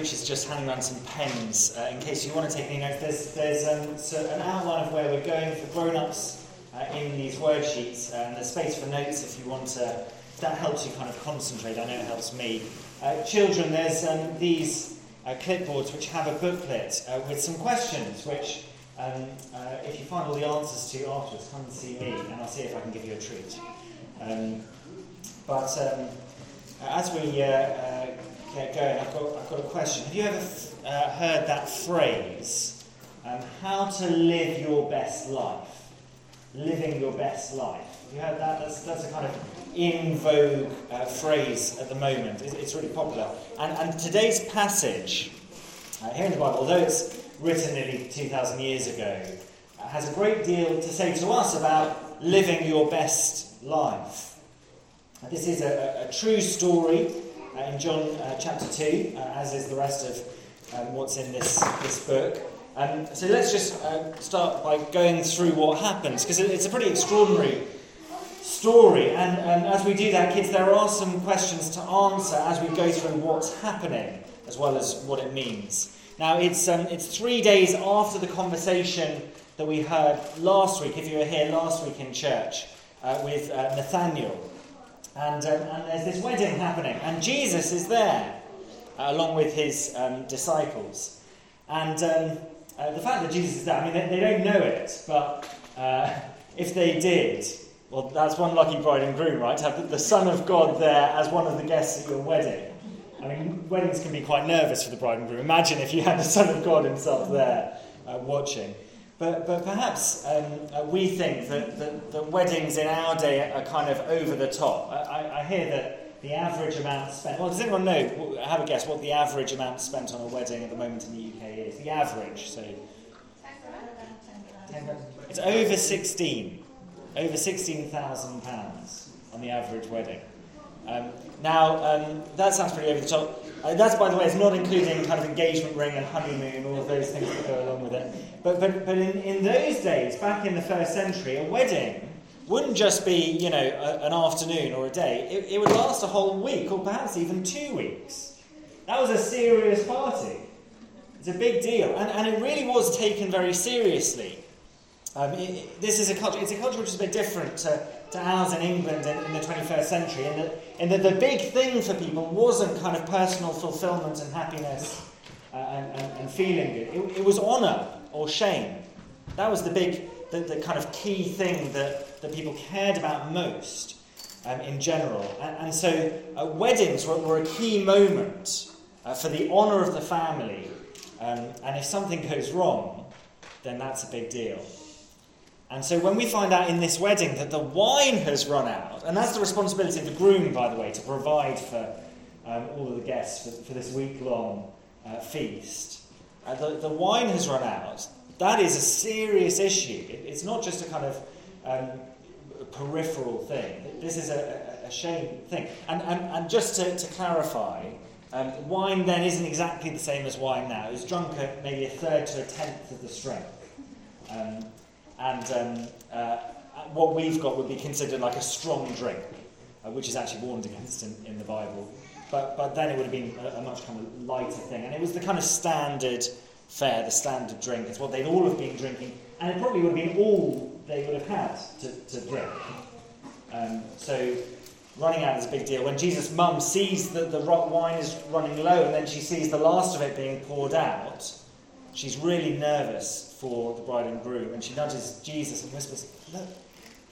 Rich is just handing around some pens uh, in case you want to take any notes. There's, there's um, so an outline of where we're going for grown ups uh, in these word sheets, uh, and there's space for notes if you want to. That helps you kind of concentrate, I know it helps me. Uh, children, there's um, these uh, clipboards which have a booklet uh, with some questions which, um, if you find all the answers to afterwards, come and see me, and I'll see if I can give you a treat. Um, but um, as we get going, I've got, I've got a question. Have you ever uh, heard that phrase, um, how to live your best life? Living your best life. Have you heard that? That's, that's a kind of in vogue uh, phrase at the moment. It's, it's really popular. And, and today's passage uh, here in the Bible, although it's written nearly 2,000 years ago, uh, has a great deal to say to us about living your best life. This is a, a, a true story uh, in John uh, chapter 2, uh, as is the rest of um, what's in this, this book. Um, so let's just start by going through what happens, because it's a pretty extraordinary story. And, and as we do that, kids, there are some questions to answer as we go through what's happening, as well as what it means. Now, it's, um, it's three days after the conversation that we heard last week, if you were here last week in church, uh, with uh, Nathaniel. And, um, and there's this wedding happening, and Jesus is there, uh, along with his um, disciples. And um, uh, the fact that Jesus is there, I mean, they, they don't know it, but uh, if they did, well, that's one lucky bride and groom, right? To have the Son of God there as one of the guests at your wedding. I mean, weddings can be quite nervous for the bride and groom. Imagine if you had the Son of God himself there uh, watching. But, but perhaps um, uh, we think that, that, that, weddings in our day are kind of over the top. I, I, hear that the average amount spent. Well, does anyone know? Have a guess what the average amount spent on a wedding at the moment in the UK is? The average, so. It's over 16. Over £16,000 on the average wedding. Um, now, um, that sounds pretty over the top. Uh, that's, by the way, it's not including kind of engagement ring and honeymoon, all of those things that go along with it. But, but, but in, in those days, back in the first century, a wedding wouldn't just be, you know, a, an afternoon or a day. It, it would last a whole week or perhaps even two weeks. That was a serious party. It's a big deal. And, and it really was taken very seriously. Um, it, this is a culture, it's a culture which is a bit different to, to ours in England in, in the 21st century, in that, that the big thing for people wasn't kind of personal fulfillment and happiness uh, and, and, and, feeling good. It, it was honour or shame. That was the big, the, the kind of key thing that, that people cared about most um, in general. And, and so uh, weddings were, were, a key moment uh, for the honour of the family. Um, and if something goes wrong, then that's a big deal. And so when we find out in this wedding that the wine has run out, and that's the responsibility of the groom, by the way, to provide for um, all of the guests for, for this week long uh, feast, uh, the, the wine has run out, that is a serious issue. It, it's not just a kind of um, peripheral thing. This is a, a, a shame thing. And, and, and just to, to clarify, um, wine then isn't exactly the same as wine now. It's drunk at maybe a third to a tenth of the strength. Um, and um, uh, what we've got would be considered like a strong drink, uh, which is actually warned against in, in, the Bible. But, but then it would have been a, a, much kind of lighter thing. And it was the kind of standard fare, the standard drink. It's what they'd all have been drinking. And it probably would have been all they would have had to, to drink. Um, so running out is a big deal. When Jesus' mum sees that the wine is running low and then she sees the last of it being poured out, she's really nervous for the bride and groom, and she nudges Jesus and whispers, Look,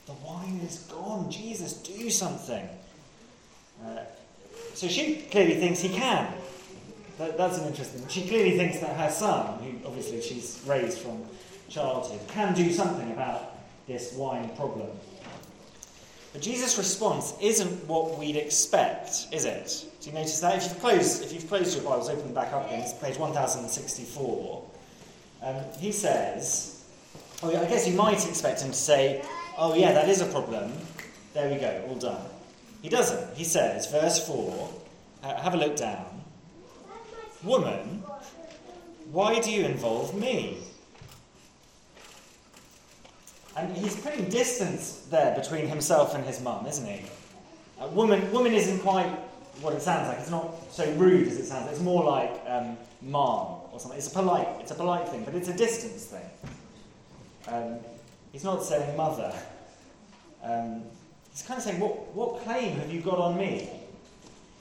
the wine is gone. Jesus, do something. Uh, so she clearly thinks he can. That, that's an interesting. She clearly thinks that her son, who obviously she's raised from childhood, can do something about this wine problem. But Jesus' response isn't what we'd expect, is it? Do you notice that? If you've closed, if you've closed your Bibles, open them back up again. It's page 1064. Um, he says, oh, I guess you might expect him to say, oh, yeah, that is a problem. There we go, all done. He doesn't. He says, verse 4, uh, have a look down. Woman, why do you involve me? And he's putting distance there between himself and his mum, isn't he? Uh, woman, woman isn't quite what it sounds like. It's not so rude as it sounds. It's more like um, mom or something. It's a polite. It's a polite thing, but it's a distance thing. Um, he's not saying mother. Um, he's kind of saying, what, what claim have you got on me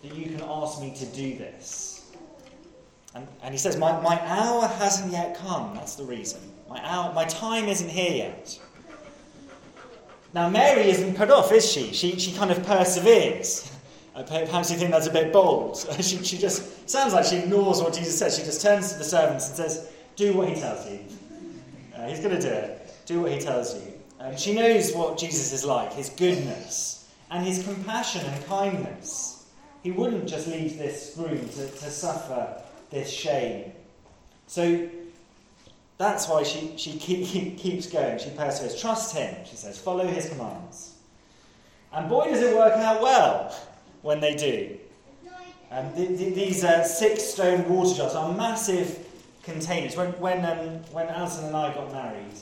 that you can ask me to do this? And, and he says, my, my hour hasn't yet come. That's the reason. My, hour, my time isn't here yet. Now, Mary isn't put off, is she? She, she kind of perseveres. Perhaps you think that's a bit bold. she, she just sounds like she ignores what Jesus says. She just turns to the servants and says, Do what he tells you. Uh, he's going to do it. Do what he tells you. Um, she knows what Jesus is like his goodness and his compassion and kindness. He wouldn't just leave this room to, to suffer this shame. So that's why she, she keep, keeps going. She perseveres. Trust him, she says. Follow his commands. And boy, does it work out well when they do. Um, th- th- these uh, six stone water jars are massive containers. When, when, um, when Alison and I got married,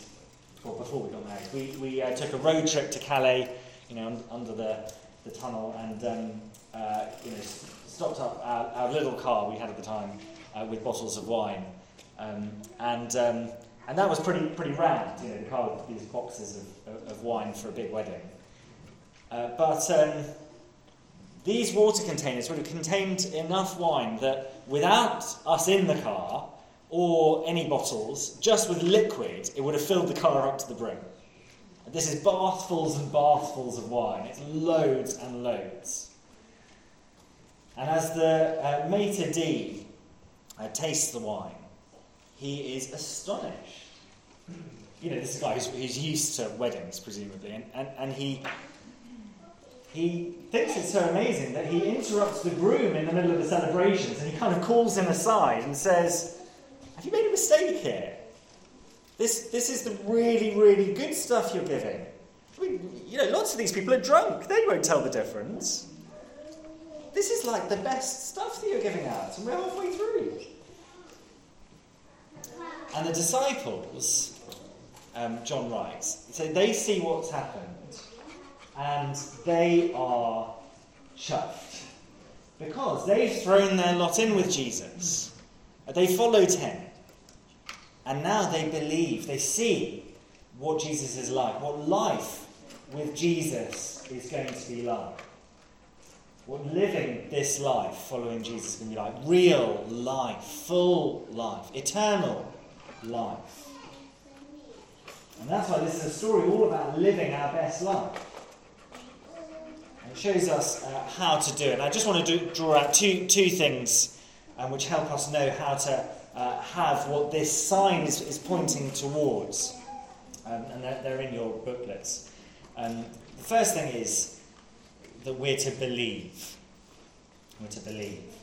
or before we got married, we, we uh, took a road trip to Calais, you know, un- under the, the tunnel, and um, uh, you know, stopped up our, our, little car we had at the time uh, with bottles of wine. Um, and, um, and that was pretty, pretty round, you know, the car with these boxes of, of wine for a big wedding. Uh, but um, these water containers would have contained enough wine that without us in the car or any bottles, just with liquid, it would have filled the car up to the brim. This is bathfuls and bathfuls of wine. It's loads and loads. And as the uh, maitre d' uh, tastes the wine, he is astonished. You know, this is guy who's, who's used to weddings, presumably, and, and, and he he thinks it's so amazing that he interrupts the groom in the middle of the celebrations and he kind of calls him aside and says, Have you made a mistake here? This, this is the really, really good stuff you're giving. I mean, you know, lots of these people are drunk. They won't tell the difference. This is like the best stuff that you're giving out, and we're halfway through. And the disciples, um, John writes, so they see what's happened and they are chuffed because they've thrown their lot in with Jesus. They followed him. And now they believe, they see what Jesus is like, what life with Jesus is going to be like. What living this life following Jesus is going to be like. Real life, full life, eternal life. And that's why this is a story all about living our best life. It shows us uh, how to do it. And I just want to do, draw out two, two things um, which help us know how to uh, have what this sign is, is pointing towards. Um, and they're, they're, in your booklets. Um, the first thing is that we're to believe. We're to believe.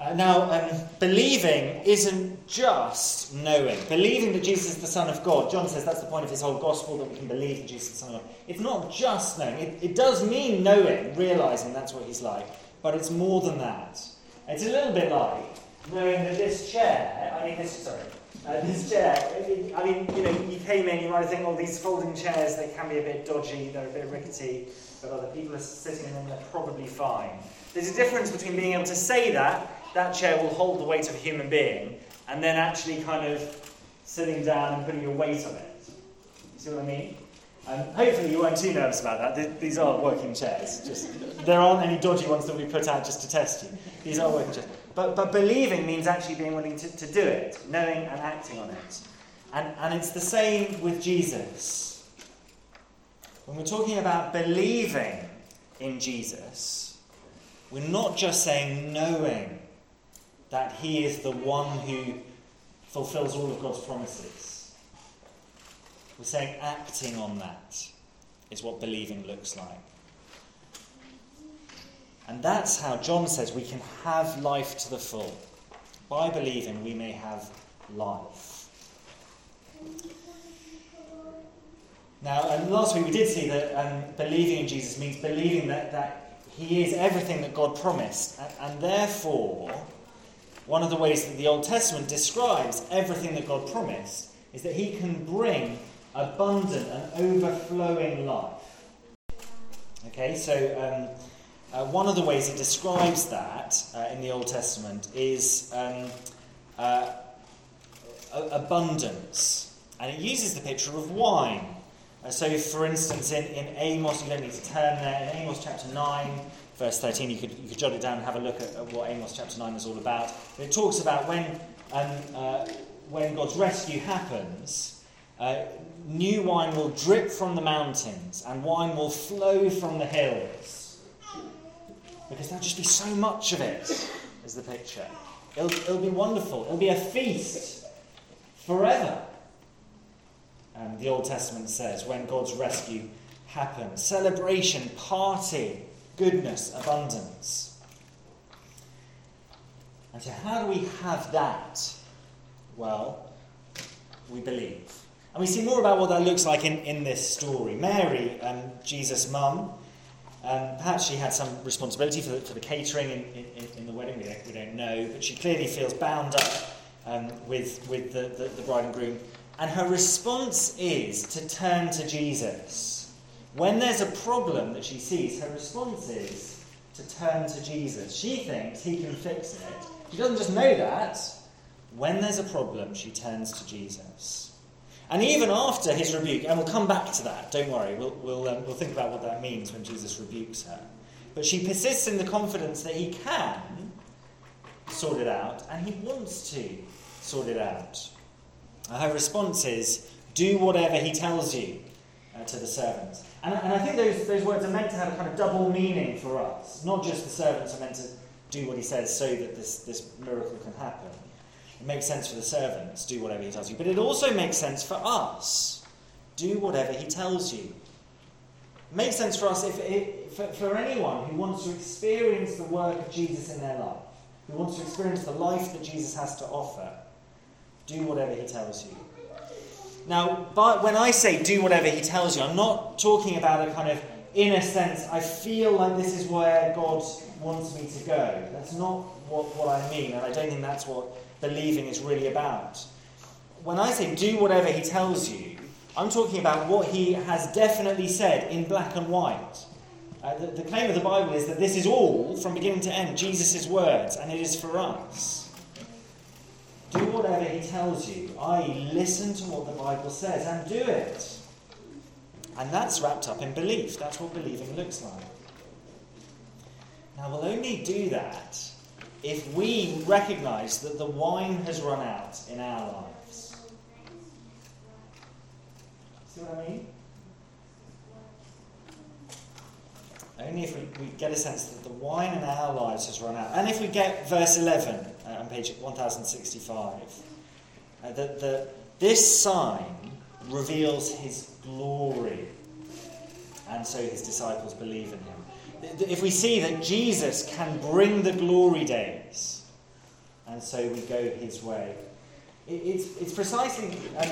Uh, now, um, believing isn't just knowing. Believing that Jesus is the Son of God, John says that's the point of his whole gospel, that we can believe that Jesus is the Son of God. It's not just knowing. It, it does mean knowing, realizing that's what he's like, but it's more than that. It's a little bit like knowing that this chair, I mean, this, sorry, uh, this chair, I mean, you know, you came in, you might think, oh, these folding chairs, they can be a bit dodgy, they're a bit rickety, but other people are sitting in them, they're probably fine. There's a difference between being able to say that that chair will hold the weight of a human being, and then actually kind of sitting down and putting your weight on it. You see what I mean? Um, hopefully you weren't too nervous about that. These are working chairs. Just there aren't any dodgy ones that we put out just to test you. These are working chairs. But, but believing means actually being willing to, to do it, knowing and acting on it. And, and it's the same with Jesus. When we're talking about believing in Jesus, we're not just saying knowing that He is the one who fulfills all of God's promises. We're saying acting on that is what believing looks like. And that's how John says we can have life to the full. By believing, we may have life. Now, um, last week we did see that um, believing in Jesus means believing that, that He is everything that God promised, and, and therefore one of the ways that the Old Testament describes everything that God promised is that He can bring abundant and overflowing life. Okay, so um, uh, one of the ways it describes that uh, in the Old Testament is um, uh, abundance. And it uses the picture of wine. Uh, so, for instance, in, in Amos, you don't need to turn there, in Amos chapter 9, verse 13, you could, you could jot it down and have a look at, at what Amos chapter 9 is all about. It talks about when, um, uh, when God's rescue happens, uh, new wine will drip from the mountains and wine will flow from the hills. Because there'll just be so much of it, is the picture. It'll, it'll be wonderful. It'll be a feast forever And the Old Testament says, when God's rescue happens. Celebration, party, goodness, abundance. And so, how do we have that? Well, we believe. And we see more about what that looks like in, in this story. Mary, um, Jesus' mum, um, perhaps she had some responsibility for the, for the catering in, in, in the wedding, we don't, we don't, know, but she clearly feels bound up um, with, with the, the, the bride and groom and her response is to turn to Jesus. When there's a problem that she sees, her response is to turn to Jesus. She thinks he can fix it. She doesn't just know that. When there's a problem, she turns to Jesus. And even after his rebuke, and we'll come back to that, don't worry, we'll, we'll, um, we'll think about what that means when Jesus rebukes her. But she persists in the confidence that he can sort it out, and he wants to sort it out. Her response is, Do whatever he tells you uh, to the servants. And, and I think those, those words are meant to have a kind of double meaning for us. Not just the servants are meant to do what he says so that this, this miracle can happen. It makes sense for the servants, do whatever he tells you. But it also makes sense for us. Do whatever he tells you. It makes sense for us if, if, for, for anyone who wants to experience the work of Jesus in their life, who wants to experience the life that Jesus has to offer do whatever he tells you. Now, but when I say do whatever he tells you, I'm not talking about a kind of inner sense, I feel like this is where God wants me to go. That's not what, what I mean, and I don't think that's what believing is really about. When I say do whatever he tells you, I'm talking about what he has definitely said in black and white. Uh, the, the claim of the Bible is that this is all, from beginning to end, Jesus' words, and it is for us. Do whatever he tells you, i.e., listen to what the Bible says and do it. And that's wrapped up in belief. That's what believing looks like. Now, we'll only do that if we recognize that the wine has run out in our lives. See what I mean? Only if we, we get a sense that the wine in our lives has run out. And if we get verse 11 uh, on page 1065, uh, that the, this sign reveals his glory. And so his disciples believe in him. If we see that Jesus can bring the glory days, and so we go his way, it's, it's precisely um,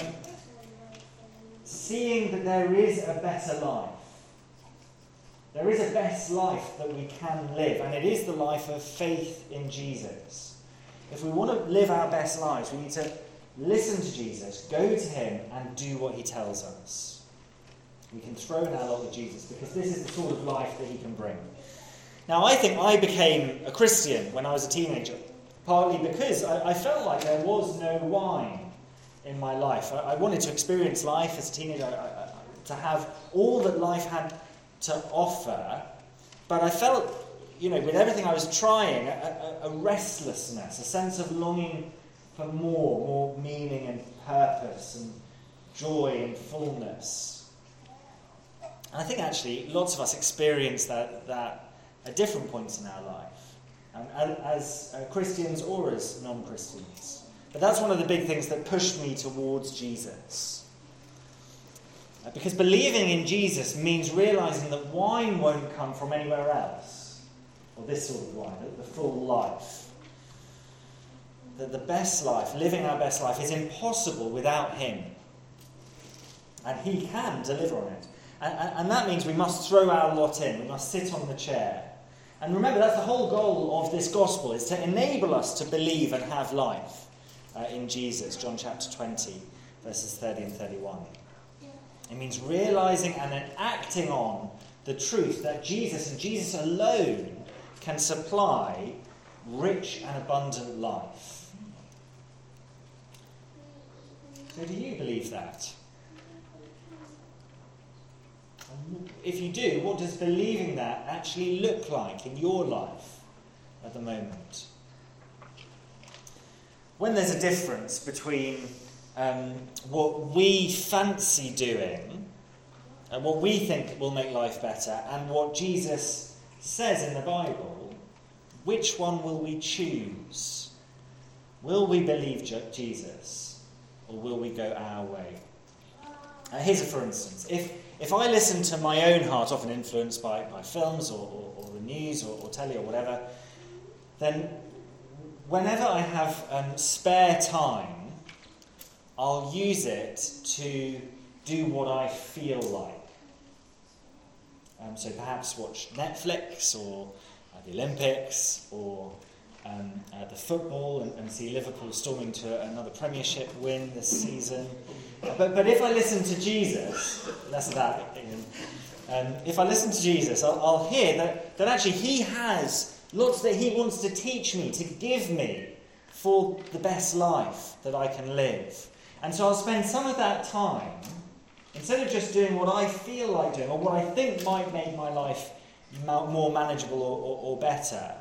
seeing that there is a better life there is a best life that we can live, and it is the life of faith in Jesus. If we want to live our best lives, we need to listen to Jesus, go to him, and do what he tells us. We can throw in our lot with Jesus because this is the sort of life that he can bring. Now, I think I became a Christian when I was a teenager, partly because I, I felt like there was no wine in my life. I, I wanted to experience life as a teenager, I, to have all that life had to offer, but I felt, you know, with everything I was trying, a, a, a restlessness, a sense of longing for more, more meaning and purpose and joy and fullness. And I think actually lots of us experience that, that at different points in our life, um, as uh, Christians or as non Christians. But that's one of the big things that pushed me towards Jesus. Uh, because believing in Jesus means realizing that wine won't come from anywhere else. This sort of wine, the full life. That the best life, living our best life, is impossible without Him. And He can deliver on it. And, and, and that means we must throw our lot in, we must sit on the chair. And remember, that's the whole goal of this gospel, is to enable us to believe and have life uh, in Jesus. John chapter 20, verses 30 and 31. It means realizing and then acting on the truth that Jesus and Jesus alone can supply rich and abundant life. So, do you believe that? If you do, what does believing that actually look like in your life at the moment? When there's a difference between um, what we fancy doing and what we think will make life better and what Jesus says in the Bible, which one will we choose? Will we believe Jesus or will we go our way? Uh, here's a for instance. If, if I listen to my own heart, often influenced by, by films or, or, or the news or, or telly or whatever, then whenever I have um, spare time, I'll use it to do what I feel like. Um, so perhaps watch Netflix or the Olympics or um, uh, the football and, and, see Liverpool storming to another Premiership win this season. Uh, but, but if I listen to Jesus, of that, um, if I listen to Jesus, I'll, I'll hear that, that actually He has lots that He wants to teach me, to give me for the best life that I can live. And so I'll spend some of that time, instead of just doing what I feel like doing or what I think might make my life more manageable or, or, or better.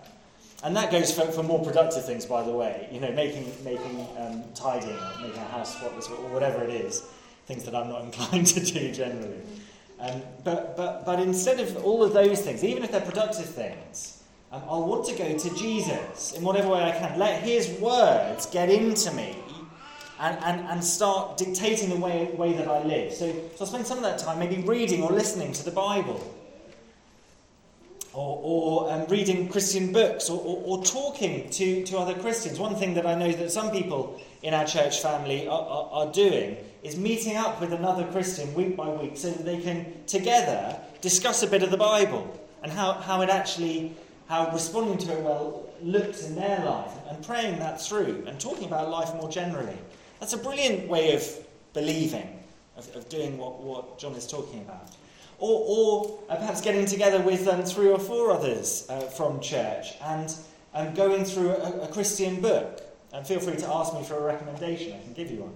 And that goes for, for, more productive things, by the way. You know, making, making um, tidying, making a house spotless, or whatever it is. Things that I'm not inclined to do generally. Um, but, but, but instead of all of those things, even if they're productive things, um, I'll want to go to Jesus in whatever way I can. Let His words get into me and, and, and start dictating the way, way that I live. So, so I'll spend some of that time maybe reading or listening to the Bible. Or, or um, reading Christian books, or, or, or, talking to, to other Christians. One thing that I know that some people in our church family are, are, are doing is meeting up with another Christian week by week so that they can together discuss a bit of the Bible and how, how it actually, how responding to it well looks in their life and praying that through and talking about life more generally. That's a brilliant way of believing, of, of doing what, what John is talking about. Or, or uh, perhaps getting together with um, three or four others uh, from church and um, going through a, a, Christian book. And feel free to ask me for a recommendation, I can give you one,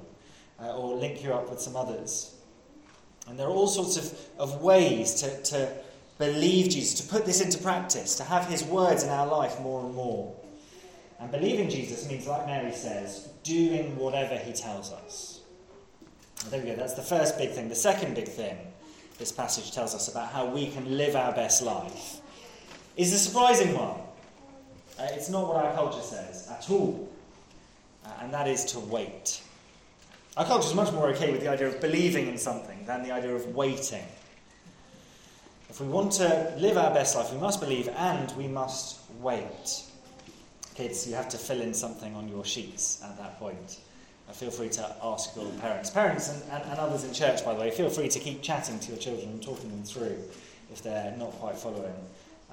uh, or link you up with some others. And there are all sorts of, of ways to, to believe Jesus, to put this into practice, to have his words in our life more and more. And believing Jesus means, like Mary says, doing whatever he tells us. there we go, that's the first big thing. The second big thing this passage tells us about how we can live our best life is a surprising one. Uh, it's not what our culture says at all, uh, and that is to wait. Our culture is much more okay with the idea of believing in something than the idea of waiting. If we want to live our best life, we must believe and we must wait. Kids, you have to fill in something on your sheets at that point. Feel free to ask your parents. Parents and, and, and, others in church, by the way, feel free to keep chatting to your children and talking them through if they're not quite following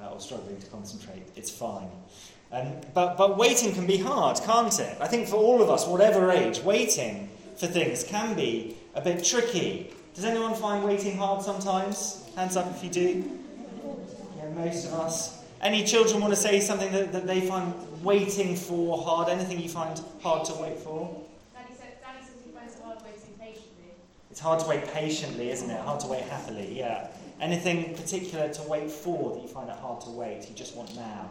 uh, or struggling to concentrate. It's fine. Um, but, but waiting can be hard, can't it? I think for all of us, whatever age, waiting for things can be a bit tricky. Does anyone find waiting hard sometimes? Hands up if you do. Yeah, most of us. Any children want to say something that, that they find waiting for hard? Anything you find hard to wait for? Danny, said, Danny says he finds it hard waiting patiently. It's hard to wait patiently, isn't it? Hard to wait happily, yeah. Anything particular to wait for that you find it hard to wait? You just want now?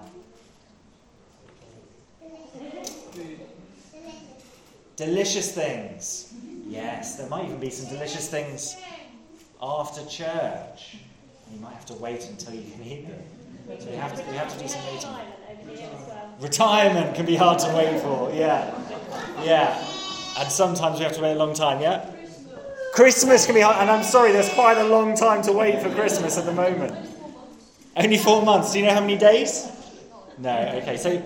Delicious things. Yes, there might even be some delicious things after church. You might have to wait until you can eat them. So you have to, you have to do some waiting. Retirement can be hard to wait for, yeah. Yeah. And sometimes we have to wait a long time, yeah? Christmas can be hard, and I'm sorry, there's quite a long time to wait for Christmas at the moment. Only four months. Do you know how many days? No. Okay. So,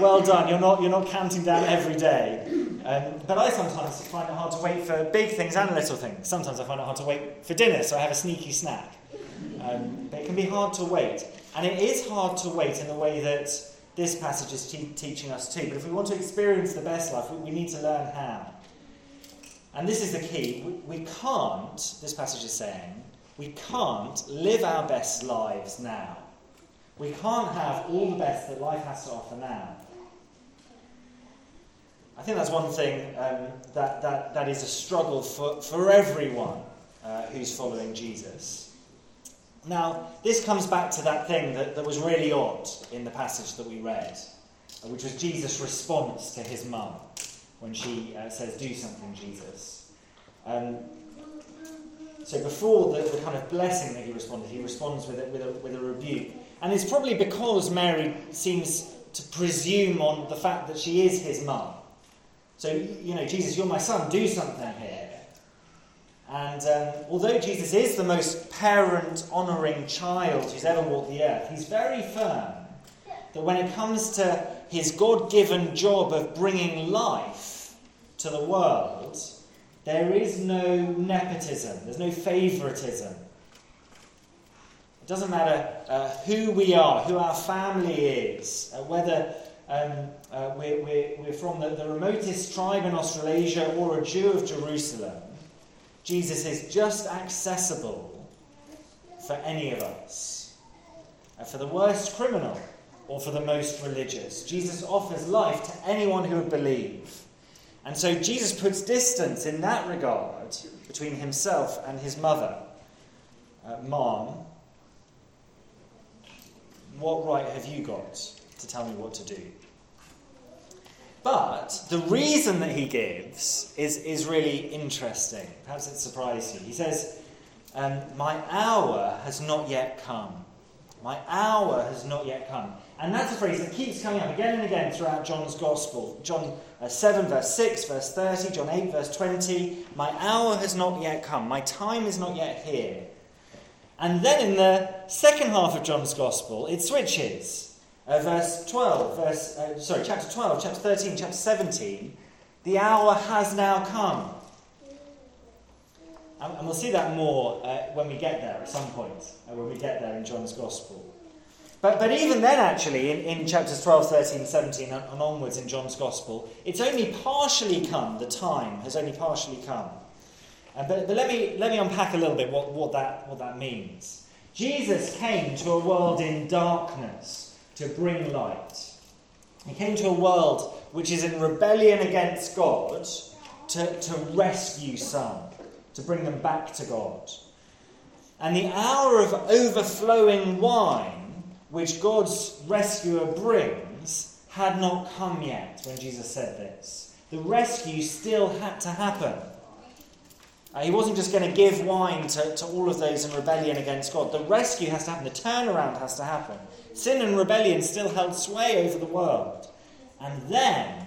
well done. You're not you're not counting down every day. Um, but I sometimes find it hard to wait for big things and little things. Sometimes I find it hard to wait for dinner, so I have a sneaky snack. Um, but it can be hard to wait. And it is hard to wait in the way that this passage is te- teaching us too. But if we want to experience the best life, we, we need to learn how. And this is the key. We, we can't, this passage is saying, we can't live our best lives now. We can't have all the best that life has to offer now. I think that's one thing um, that, that, that is a struggle for, for everyone uh, who's following Jesus. Now, this comes back to that thing that, that was really odd in the passage that we read, which was Jesus' response to his mum when she uh, says, Do something, Jesus. Um, so before the, the kind of blessing that he responded, he responds with a, with, a, with a rebuke. And it's probably because Mary seems to presume on the fact that she is his mum. So, you know, Jesus, you're my son, do something here. And um, although Jesus is the most parent honouring child who's ever walked the earth, he's very firm that when it comes to his God given job of bringing life to the world, there is no nepotism, there's no favouritism. It doesn't matter uh, who we are, who our family is, uh, whether um, uh, we're, we're, we're, from the, the remotest tribe in Australasia or a Jew of Jerusalem. Jesus is just accessible for any of us. Uh, for the worst criminal or for the most religious. Jesus offers life to anyone who would believe. And so Jesus puts distance in that regard between himself and his mother. Uh, Mom, what right have you got to tell me what to do? But the reason that he gives is, is really interesting. Perhaps it surprised you. He says, um, My hour has not yet come. My hour has not yet come. And that's a phrase that keeps coming up again and again throughout John's Gospel. John uh, 7, verse 6, verse 30, John 8, verse 20. My hour has not yet come. My time is not yet here. And then in the second half of John's Gospel, it switches. Uh, verse 12, verse, uh, sorry, chapter 12, chapter 13, chapter 17. The hour has now come. And, and we'll see that more uh, when we get there at some point, uh, when we get there in John's Gospel. But, but even then, actually, in, in chapters 12, 13, 17, and, and onwards in John's Gospel, it's only partially come, the time has only partially come. Uh, but, but let, me, let me unpack a little bit what, what, that, what that means. Jesus came to a world in darkness to bring light. He came to a world which is in rebellion against God to, to rescue some, to bring them back to God. And the hour of overflowing wine which God's rescuer brings had not come yet when Jesus said this. The rescue still had to happen. Uh, he wasn't just going to give wine to, to all of those in rebellion against God. The rescue has to happen, the turnaround has to happen. Sin and rebellion still held sway over the world. And then,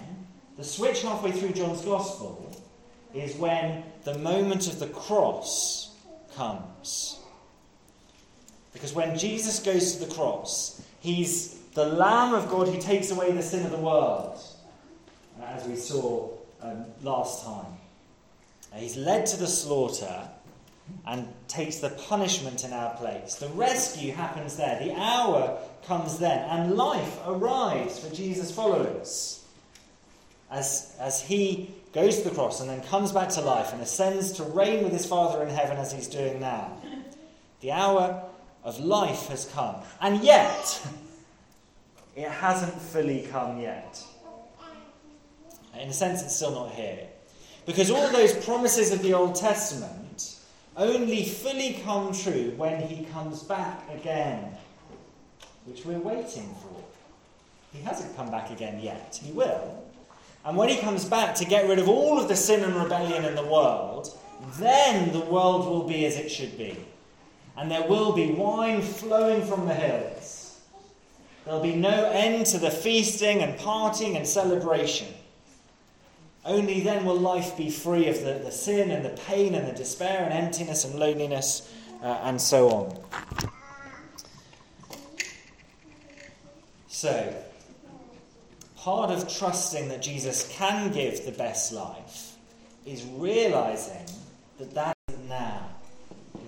the switch halfway through John's Gospel is when the moment of the cross comes. Because when Jesus goes to the cross, he's the Lamb of God who takes away the sin of the world, as we saw um, last time. He's led to the slaughter and takes the punishment in our place. The rescue happens there. The hour comes then, and life arrives for Jesus' followers. As, as he goes to the cross and then comes back to life and ascends to reign with his Father in heaven as he's doing now. The hour of life has come. And yet, it hasn't fully come yet. In a sense, it's still not here. Because all those promises of the Old Testament only fully come true when he comes back again, which we're waiting for. He hasn't come back again yet. He will. And when he comes back to get rid of all of the sin and rebellion in the world, then the world will be as it should be and there will be wine flowing from the hills. There'll be no end to the feasting and partying and celebration. Only then will life be free of the, the sin and the pain and the despair and emptiness and loneliness uh, and so on. So, part of trusting that Jesus can give the best life is realizing that that is now.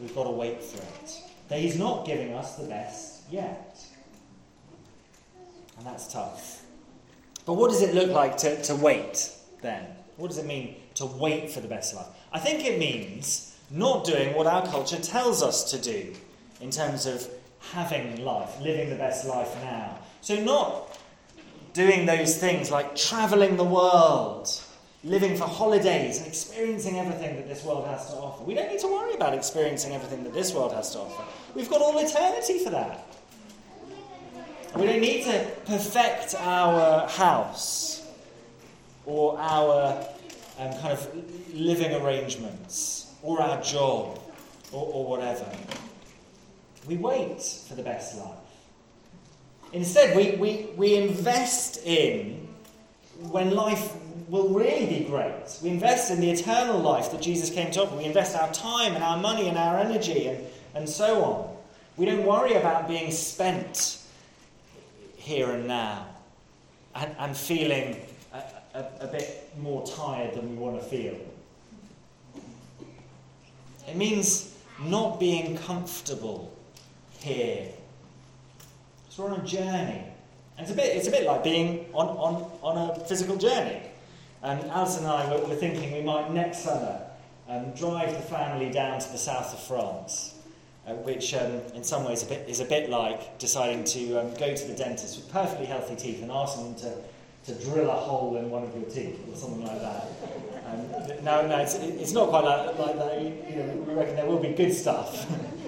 We've got to wait for it. That He's not giving us the best yet. And that's tough. But what does it look like to, to wait then? What does it mean to wait for the best life? I think it means not doing what our culture tells us to do in terms of having life, living the best life now. So, not doing those things like traveling the world, living for holidays, and experiencing everything that this world has to offer. We don't need to worry about experiencing everything that this world has to offer. We've got all eternity for that. We don't need to perfect our house or our um, kind of living arrangements or our job or, or whatever. We wait for the best life. Instead, we, we, we invest in when life will really be great. We invest in the eternal life that Jesus came to offer. We invest our time and our money and our energy and, and so on. We don't worry about being spent here and now and, and feeling a, a, a bit more tired than we want to feel. It means not being comfortable here. So we're on a journey. And it's a bit, it's a bit like being on, on, on a physical journey. And Alice and I were, were thinking we might next summer um, drive the family down to the south of France, uh, which um, in some ways a bit, is a bit like deciding to um, go to the dentist with perfectly healthy teeth and ask them to, to drill a hole in one of your teeth or something like that. Um, no, no, it's, it's not quite like, like that. You know, we reckon there will be good stuff.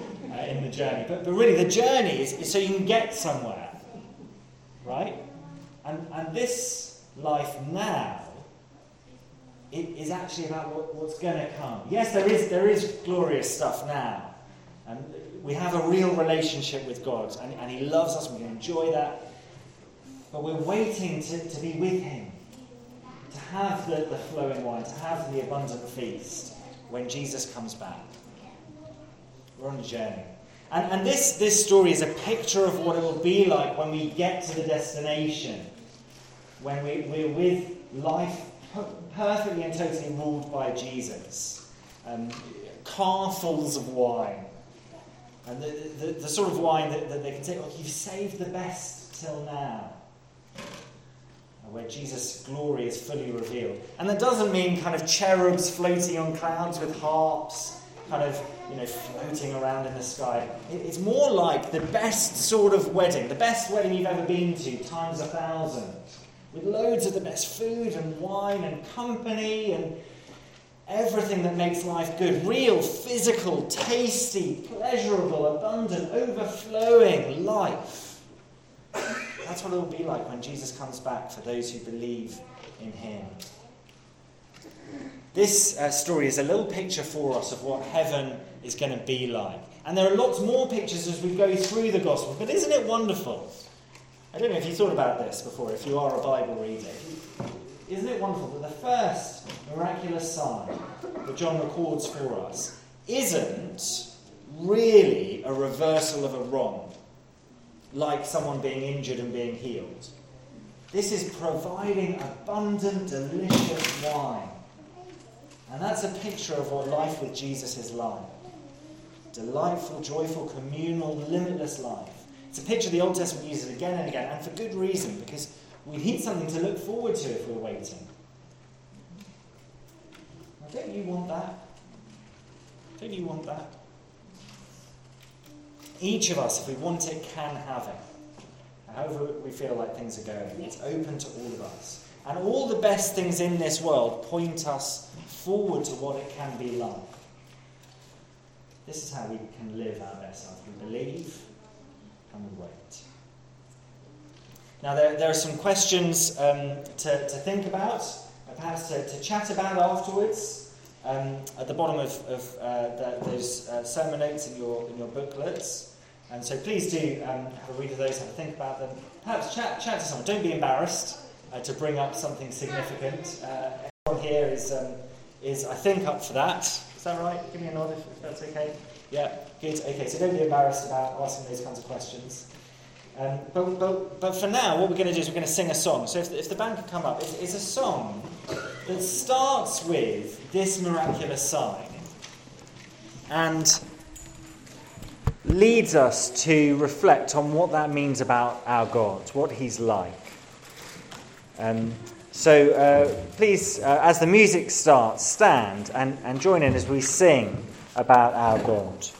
in the journey. But, but really, the journey is, is so you can get somewhere, right? And, and this life now it is actually about what, what's going to come. Yes, there is, there is glorious stuff now. And we have a real relationship with God, and, and He loves us, and we enjoy that. But we're waiting to, to be with Him, to have the, the flowing wine, to have the abundant feast when Jesus comes back. We're on a journey. And, and this, this story is a picture of what it will be like when we get to the destination, when we, we're with life perfectly and totally ruled by Jesus. Um, carfuls of wine. And the, the, the sort of wine that, that they can say, oh, you've saved the best till now. Where Jesus' glory is fully revealed. And that doesn't mean kind of cherubs floating on clouds with harps kind of, you know, floating around in the sky. It's more like the best sort of wedding, the best wedding you've ever been to, times a thousand, with loads of the best food and wine and company and everything that makes life good. Real, physical, tasty, pleasurable, abundant, overflowing life. That's what it will be like when Jesus comes back for those who believe in him. This uh, story is a little picture for us of what heaven is going to be like. And there are lots more pictures as we go through the Gospel. But isn't it wonderful? I don't know if you thought about this before, if you are a Bible reader. Isn't it wonderful that the first miraculous sign that John records for us isn't really a reversal of a wrong, like someone being injured and being healed? This is providing abundant, delicious wine and that's a picture of what life with Jesus is like delightful, joyful, communal, limitless life. It's a picture the Old Testament uses again and again, and for good reason, because we need something to look forward to if we're waiting. don't you want that? Don't you want that? Each of us, if we want it, can have it. However, we feel like things are going, it's open to all of us. And all the best things in this world point us forward to what it can be like. This is how we can live our best life. We believe and we wait. Now, there, there are some questions um, to, to think about, perhaps to, to chat about afterwards. Um, at the bottom of, of uh, the, those uh, sermon notes in your, in your booklets. And so please do um, have a read of those, have a think about them. Perhaps chat, chat to someone. Don't be embarrassed uh, to bring up something significant. Uh, everyone here is um, is, I think, up for that. Is that right? Give me a nod if, if that's okay. Yeah, good. Okay, so don't be embarrassed about asking those kinds of questions. Um, but, but, but for now, what we're going to do is we're going to sing a song. So if the, if the band can come up, it's, it's a song that starts with this miraculous sign and leads us to reflect on what that means about our God, what He's like. Um, so uh, please, uh, as the music starts, stand and, and join in as we sing about our build.